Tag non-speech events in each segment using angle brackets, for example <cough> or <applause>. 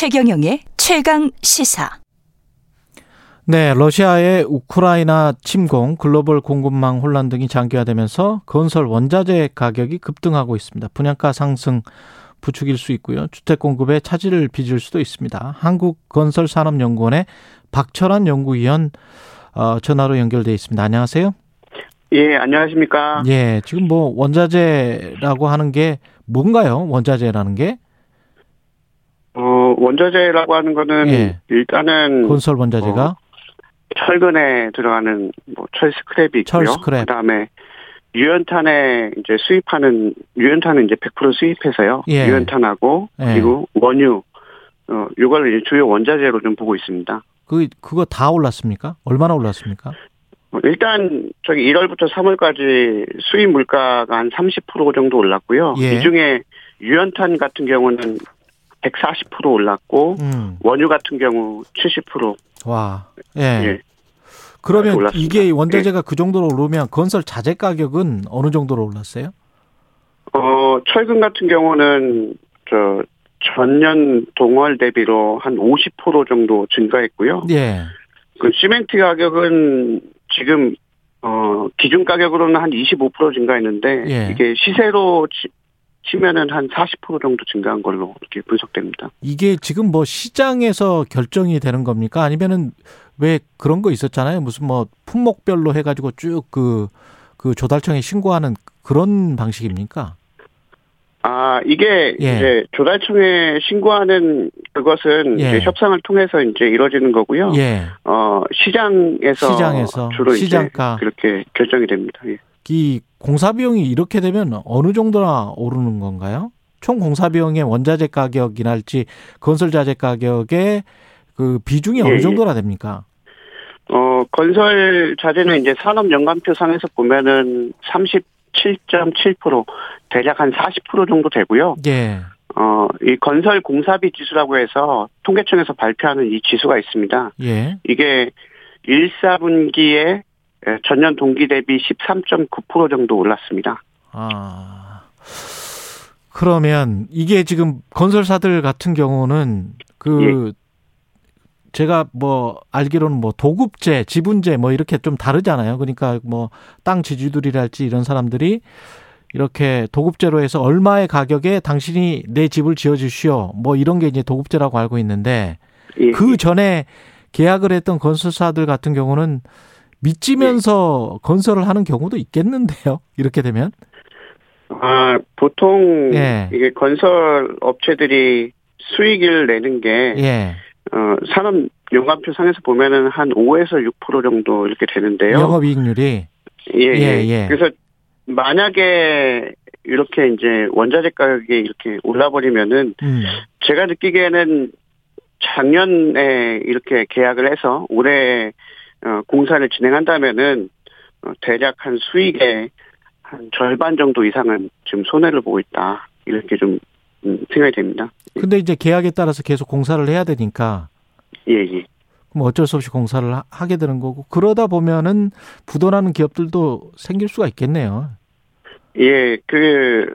최경영의 최강 시사. 네, 러시아의 우크라이나 침공, 글로벌 공급망 혼란 등이 장기화되면서 건설 원자재 가격이 급등하고 있습니다. 분양가 상승 부추길 수 있고요. 주택 공급에 차질을 빚을 수도 있습니다. 한국건설산업연구원의 박철환 연구위원 어, 전화로 연결돼 있습니다. 안녕하세요. 예, 안녕하십니까. 예, 지금 뭐 원자재라고 하는 게 뭔가요? 원자재라는 게? 어, 원자재라고 하는 거는 예. 일단은 건설 원자재가 어, 철근에 들어가는 뭐 철 스크랩이 철 있고요. 스크랩. 그다음에 유연탄에 이제 수입하는 유연탄은 이제 100% 수입해서요. 예. 유연탄하고 예. 그리고 원유 어 요걸 이제 주요 원자재로 좀 보고 있습니다. 그 그거 다 올랐습니까? 얼마나 올랐습니까? 어, 일단 저기 1월부터 3월까지 수입 물가가 한 30% 정도 올랐고요. 예. 이 중에 유연탄 같은 경우는 140% 올랐고 음. 원유 같은 경우 70% 와. 예. 예. 그러면 올랐습니다. 예. 이게 원자재가 그 정도로 오르면 건설 자재 가격은 어느 정도로 올랐어요? 어, 철근 같은 경우는 저 전년 동월 대비로 한 50% 정도 증가했고요. 예. 그 시멘트 가격은 지금 어 기준 가격으로는 한 25% 증가했는데 예. 이게 시세로 치, 치면은 한 40% 정도 증가한 걸로 이렇게 분석됩니다. 이게 지금 뭐 시장에서 결정이 되는 겁니까? 아니면은 왜 그런 거 있었잖아요. 무슨 뭐 품목별로 해가지고 쭉그그 조달청에 신고하는 그런 방식입니까? 아 이게 예. 이제 조달청에 신고하는 그것은 예. 이제 협상을 통해서 이제 이루어지는 거고요. 예. 어 시장에서, 시장에서 주로 시장가. 이제 그렇게 결정이 됩니다. 예. 이 공사 비용이 이렇게 되면 어느 정도나 오르는 건가요? 총 공사 비용의 원자재 가격이랄지 건설 자재 가격의 그 비중이 예, 어느 예. 정도나 됩니까? 어, 건설 자재는 이제 산업 연관표 상에서 보면은 37.7% 대략 한 40% 정도 되고요. 예. 어, 이 건설 공사비 지수라고 해서 통계청에서 발표하는 이 지수가 있습니다. 예. 이게 1, 4분기에 전년 동기 대비 13.9% 정도 올랐습니다. 아. 그러면 이게 지금 건설사들 같은 경우는 그 제가 뭐 알기로는 뭐 도급제, 지분제 뭐 이렇게 좀 다르잖아요. 그러니까 뭐 땅 지주들이랄지 이런 사람들이 이렇게 도급제로 해서 얼마의 가격에 당신이 내 집을 지어 주시오. 뭐 이런 게 이제 도급제라고 알고 있는데 예. 그 전에 계약을 했던 건설사들 같은 경우는 믿지면서 건설을 하는 경우도 있겠는데요. 이렇게 되면 아, 보통 예. 이게 건설 업체들이 수익을 내는 게 예. 어, 산업 연관표 상에서 보면은 한 5에서 6% 정도 이렇게 되는데요. 영업이익률이 예, 예. 예, 예. 그래서 만약에 이렇게 이제 원자재 가격이 이렇게 올라버리면은 음. 제가 느끼기에는 작년에 이렇게 계약을 해서 올해 어, 공사를 진행한다면은 어, 대략 한 수익의 한 절반 정도 이상은 지금 손해를 보고 있다. 이렇게 좀 음, 생각이 됩니다. 근데 이제 계약에 따라서 계속 공사를 해야 되니까 예, 예. 그럼 어쩔 수 없이 공사를 하- 하게 되는 거고 그러다 보면은 부도나는 기업들도 생길 수가 있겠네요. 예, 그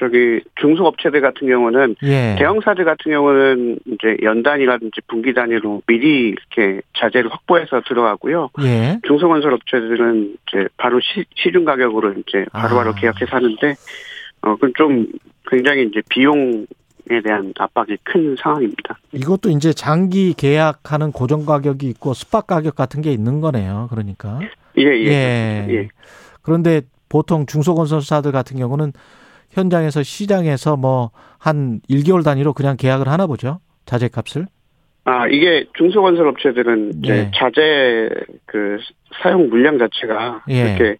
저기 중소업체들 같은 경우는 예. 대형사들 같은 경우는 이제 연단이라든지 분기 단위로 미리 이렇게 자재를 확보해서 들어가고요. 예. 중소건설 업체들은 이제 바로 시, 시중 가격으로 이제 바로바로 아. 계약해서 하는데 어, 그건 좀 굉장히 이제 비용 에 대한 압박이 큰 상황입니다. 이것도 이제 장기 계약하는 고정 가격이 있고 스팟 가격 같은 게 있는 거네요. 그러니까. 예, 예. 예. 예. 그런데 보통 중소건설사들 같은 경우는 현장에서 시장에서 뭐 한 1개월 단위로 그냥 계약을 하나 보죠. 자재 값을. 아, 이게 중소건설 업체들은 이제 예. 자재 그 사용 물량 자체가 예. 이렇게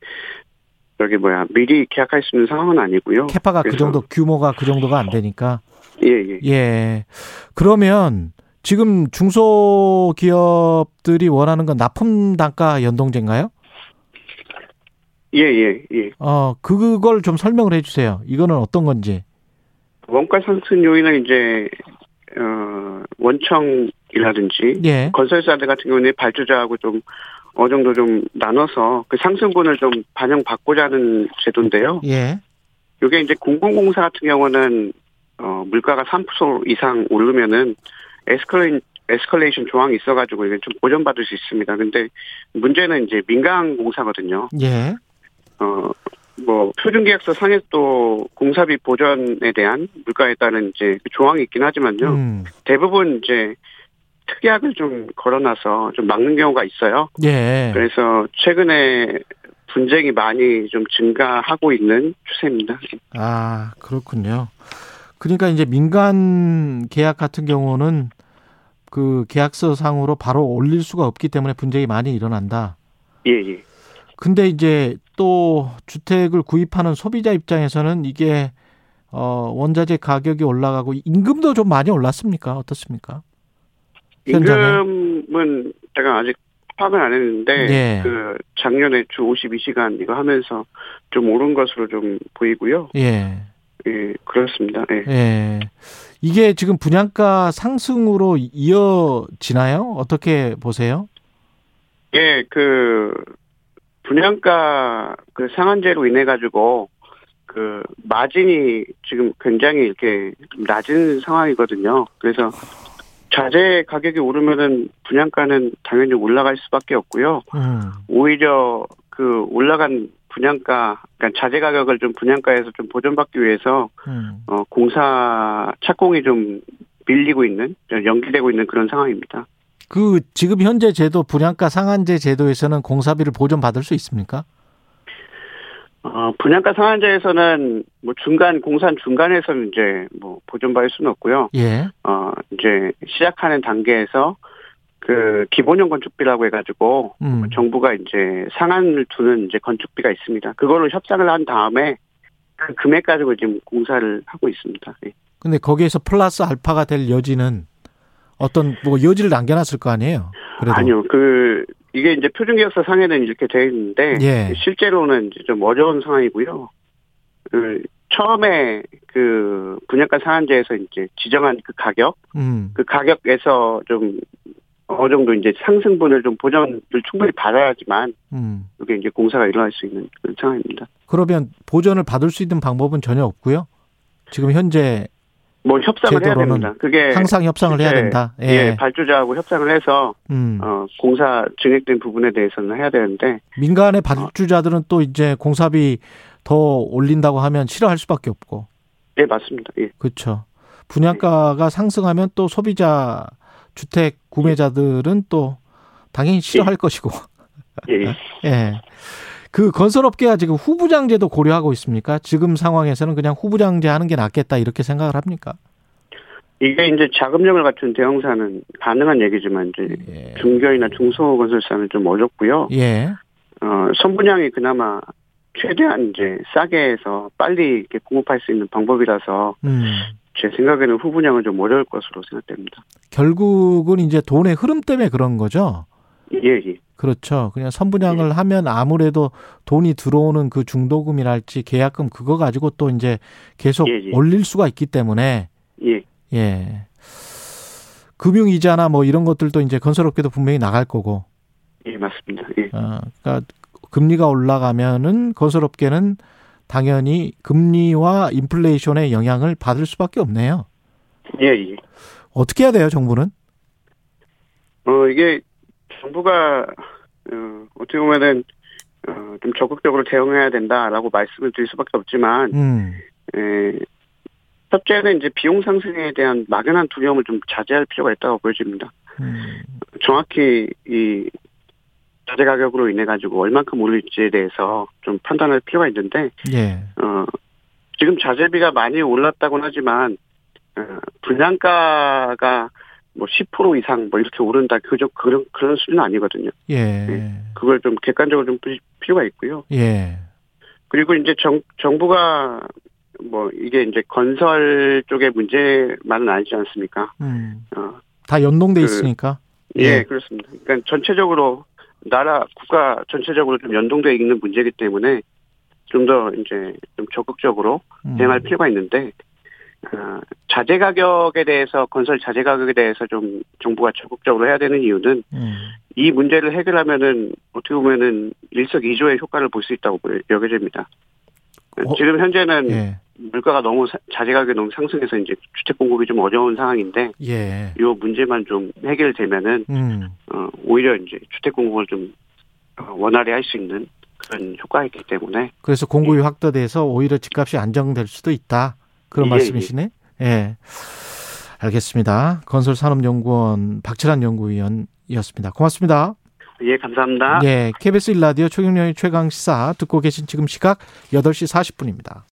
저기 뭐야 미리 계약할 수 있는 상황은 아니고요. 캐파가 그 그래서- 정도 규모가 그 정도가 안 되니까. 예, 예. 예. 그러면 지금 중소기업들이 원하는 건 납품 단가 연동제인가요? 예, 예, 예. 어, 그걸 좀 설명을 해 주세요. 이거는 어떤 건지. 원가 상승 요인은 이제 어 원청이라든지 예. 건설사들 같은 경우는 발주자하고 좀 어느 정도 좀 나눠서 그 상승분을 좀 반영받고자 하는 제도인데요. 예. 이게 이제 공공공사 같은 경우는 어 물가가 3% 이상 오르면은 에스컬레 에스컬레이션 조항이 있어가지고 이게 좀 보전받을 수 있습니다. 근데 문제는 이제 민간 공사거든요. 예. 어, 뭐, 표준계약서 상에도 공사비 보전에 대한 물가에 따른 이제 그 조항이 있긴 하지만요. 음. 대부분 이제 특약을 좀 걸어놔서 좀 막는 경우가 있어요. 예. 그래서 최근에 분쟁이 많이 좀 증가하고 있는 추세입니다. 아, 그렇군요. 그러니까 이제 민간 계약 같은 경우는 그 계약서 상으로 바로 올릴 수가 없기 때문에 분쟁이 많이 일어난다. 예, 예. 근데 이제 또 주택을 구입하는 소비자 입장에서는 이게 어 원자재 가격이 올라가고 임금도 좀 많이 올랐습니까? 어떻습니까? 현장에? 임금은 제가 아직 파악은 안 했는데 예. 그 작년에 주 52시간 이거 하면서 좀 오른 것으로 좀 보이고요. 예. 예, 그렇습니다. 예. 예. 이게 지금 분양가 상승으로 이어지나요? 어떻게 보세요? 예, 그 분양가 그 상한제로 인해 가지고 그 마진이 지금 굉장히 이렇게 좀 낮은 상황이거든요. 그래서 자재 가격이 오르면은 분양가는 당연히 올라갈 수밖에 없고요. 음. 오히려 그 올라간 분양가, 그러니까 자재 가격을 좀 분양가에서 좀 보전받기 위해서 음. 어 공사 착공이 좀 밀리고 있는 연기되고 있는 그런 상황입니다. 그 지금 현재 제도 분양가 상한제 제도에서는 공사비를 보전받을 수 있습니까? 어, 분양가 상한제에서는 뭐 중간 공산 중간에서는 이제 뭐 보존받을 수는 없고요. 예. 어 이제 시작하는 단계에서 그 기본형 건축비라고 해가지고 음. 정부가 이제 상한을 두는 이제 건축비가 있습니다. 그거를 협상을 한 다음에 그 금액 가지고 지금 공사를 하고 있습니다. 예. 근데 거기에서 플러스 알파가 될 여지는 어떤 뭐 여지를 남겨놨을 거 아니에요? 그래도 아니요, 그 이게 이제 표준계약서 상에는 이렇게 되어 있는데 예. 실제로는 좀 어려운 상황이고요. 그 처음에 그 분양가 상한제에서 이제 지정한 그 가격, 음. 그 가격에서 좀 어느 정도 이제 상승분을 좀 보전을 충분히 받아야지만 음. 이게 이제 공사가 일어날 수 있는 그런 상황입니다. 그러면 보전을 받을 수 있는 방법은 전혀 없고요. 지금 현재 뭐 협상을 해야 됩니다. 그게 항상 협상을 해야 된다. 예. 예, 발주자하고 협상을 해서 음. 어, 공사 증액된 부분에 대해서는 해야 되는데 민간의 발주자들은 또 이제 공사비 더 올린다고 하면 싫어할 수밖에 없고. 예 맞습니다. 예. 그렇죠. 분양가가 상승하면 또 소비자 주택 구매자들은 또 당연히 싫어할 것이고. 예. 예. <laughs> 그 건설업계가 지금 후부장제도 고려하고 있습니까? 지금 상황에서는 그냥 후부장제 하는 게 낫겠다 이렇게 생각을 합니까? 이게 이제 자금력을 갖춘 대형사는 가능한 얘기지만 이제 예. 중견이나 중소 건설사는 좀 어렵고요. 예. 어, 선분양이 그나마 최대한 이제 싸게 해서 빨리 이렇게 공급할 수 있는 방법이라서 음. 제 생각에는 후분양은 좀 어려울 것으로 생각됩니다. 결국은 이제 돈의 흐름 때문에 그런 거죠. 예, 예. 그렇죠. 그냥 선분양을 하면 아무래도 돈이 들어오는 그 중도금이랄지 계약금 그거 가지고 또 이제 계속 예, 예. 올릴 수가 있기 때문에 예. 예. 금융 이자나 뭐 이런 것들도 이제 건설업계도 분명히 나갈 거고. 예, 맞습니다. 예. 어, 그러니까 금리가 올라가면은 건설업계는 당연히 금리와 인플레이션의 영향을 받을 수밖에 없네요. 예, 예. 어떻게 해야 돼요, 정부는? 어, 이게 정부가 어, 어떻게 보면은 어, 좀 적극적으로 대응해야 된다라고 말씀을 드릴 수밖에 없지만 음. 에, 첫째는 이제 비용 상승에 대한 막연한 두려움을 좀 자제할 필요가 있다고 보여집니다. 음. 정확히 이 자재 가격으로 인해 가지고 얼만큼 오를지에 대해서 좀 판단할 필요가 있는데 예. 어 지금 자재비가 많이 올랐다고는 하지만 어, 분양가가 뭐 10% 이상 뭐 이렇게 오른다 그저 그런 그런 수준은 아니거든요. 예. 그걸 좀 객관적으로 좀 필요가 있고요. 예. 그리고 이제 정 정부가 뭐 이게 이제 건설 쪽의 문제만은 아니지 않습니까? 음. 어, 다 연동돼 그- 있으니까. 예, 예. 그렇습니다. 그러니까 전체적으로 나라 국가 전체적으로 좀 연동되어 있는 문제이기 때문에 좀 더 이제 좀 적극적으로 음. 대응할 필요가 있는데 어, 자재 가격에 대해서 건설 자재 가격에 대해서 좀 정부가 적극적으로 해야 되는 이유는 음. 이 문제를 해결하면은 어떻게 보면은 일석이조의 효과를 볼 수 있다고 여겨집니다. 어? 지금 현재는 예. 물가가 너무 사- 자재 가격이 너무 상승해서 이제 주택 공급이 좀 어려운 상황인데 예. 이 문제만 좀 해결되면은 음. 어, 오히려 이제 주택 공급을 좀 어, 원활히 할 수 있는 그런 효과가 있기 때문에 그래서 공급이 확대돼서 오히려 집값이 안정될 수도 있다. 그런 예, 말씀이시네. 예. 알겠습니다. 건설산업연구원 박철환 연구위원이었습니다. 고맙습니다. 예 감사합니다. 예. KBS 1라디오 최경련의 최강 시사 듣고 계신 지금 시각 8시 40분입니다.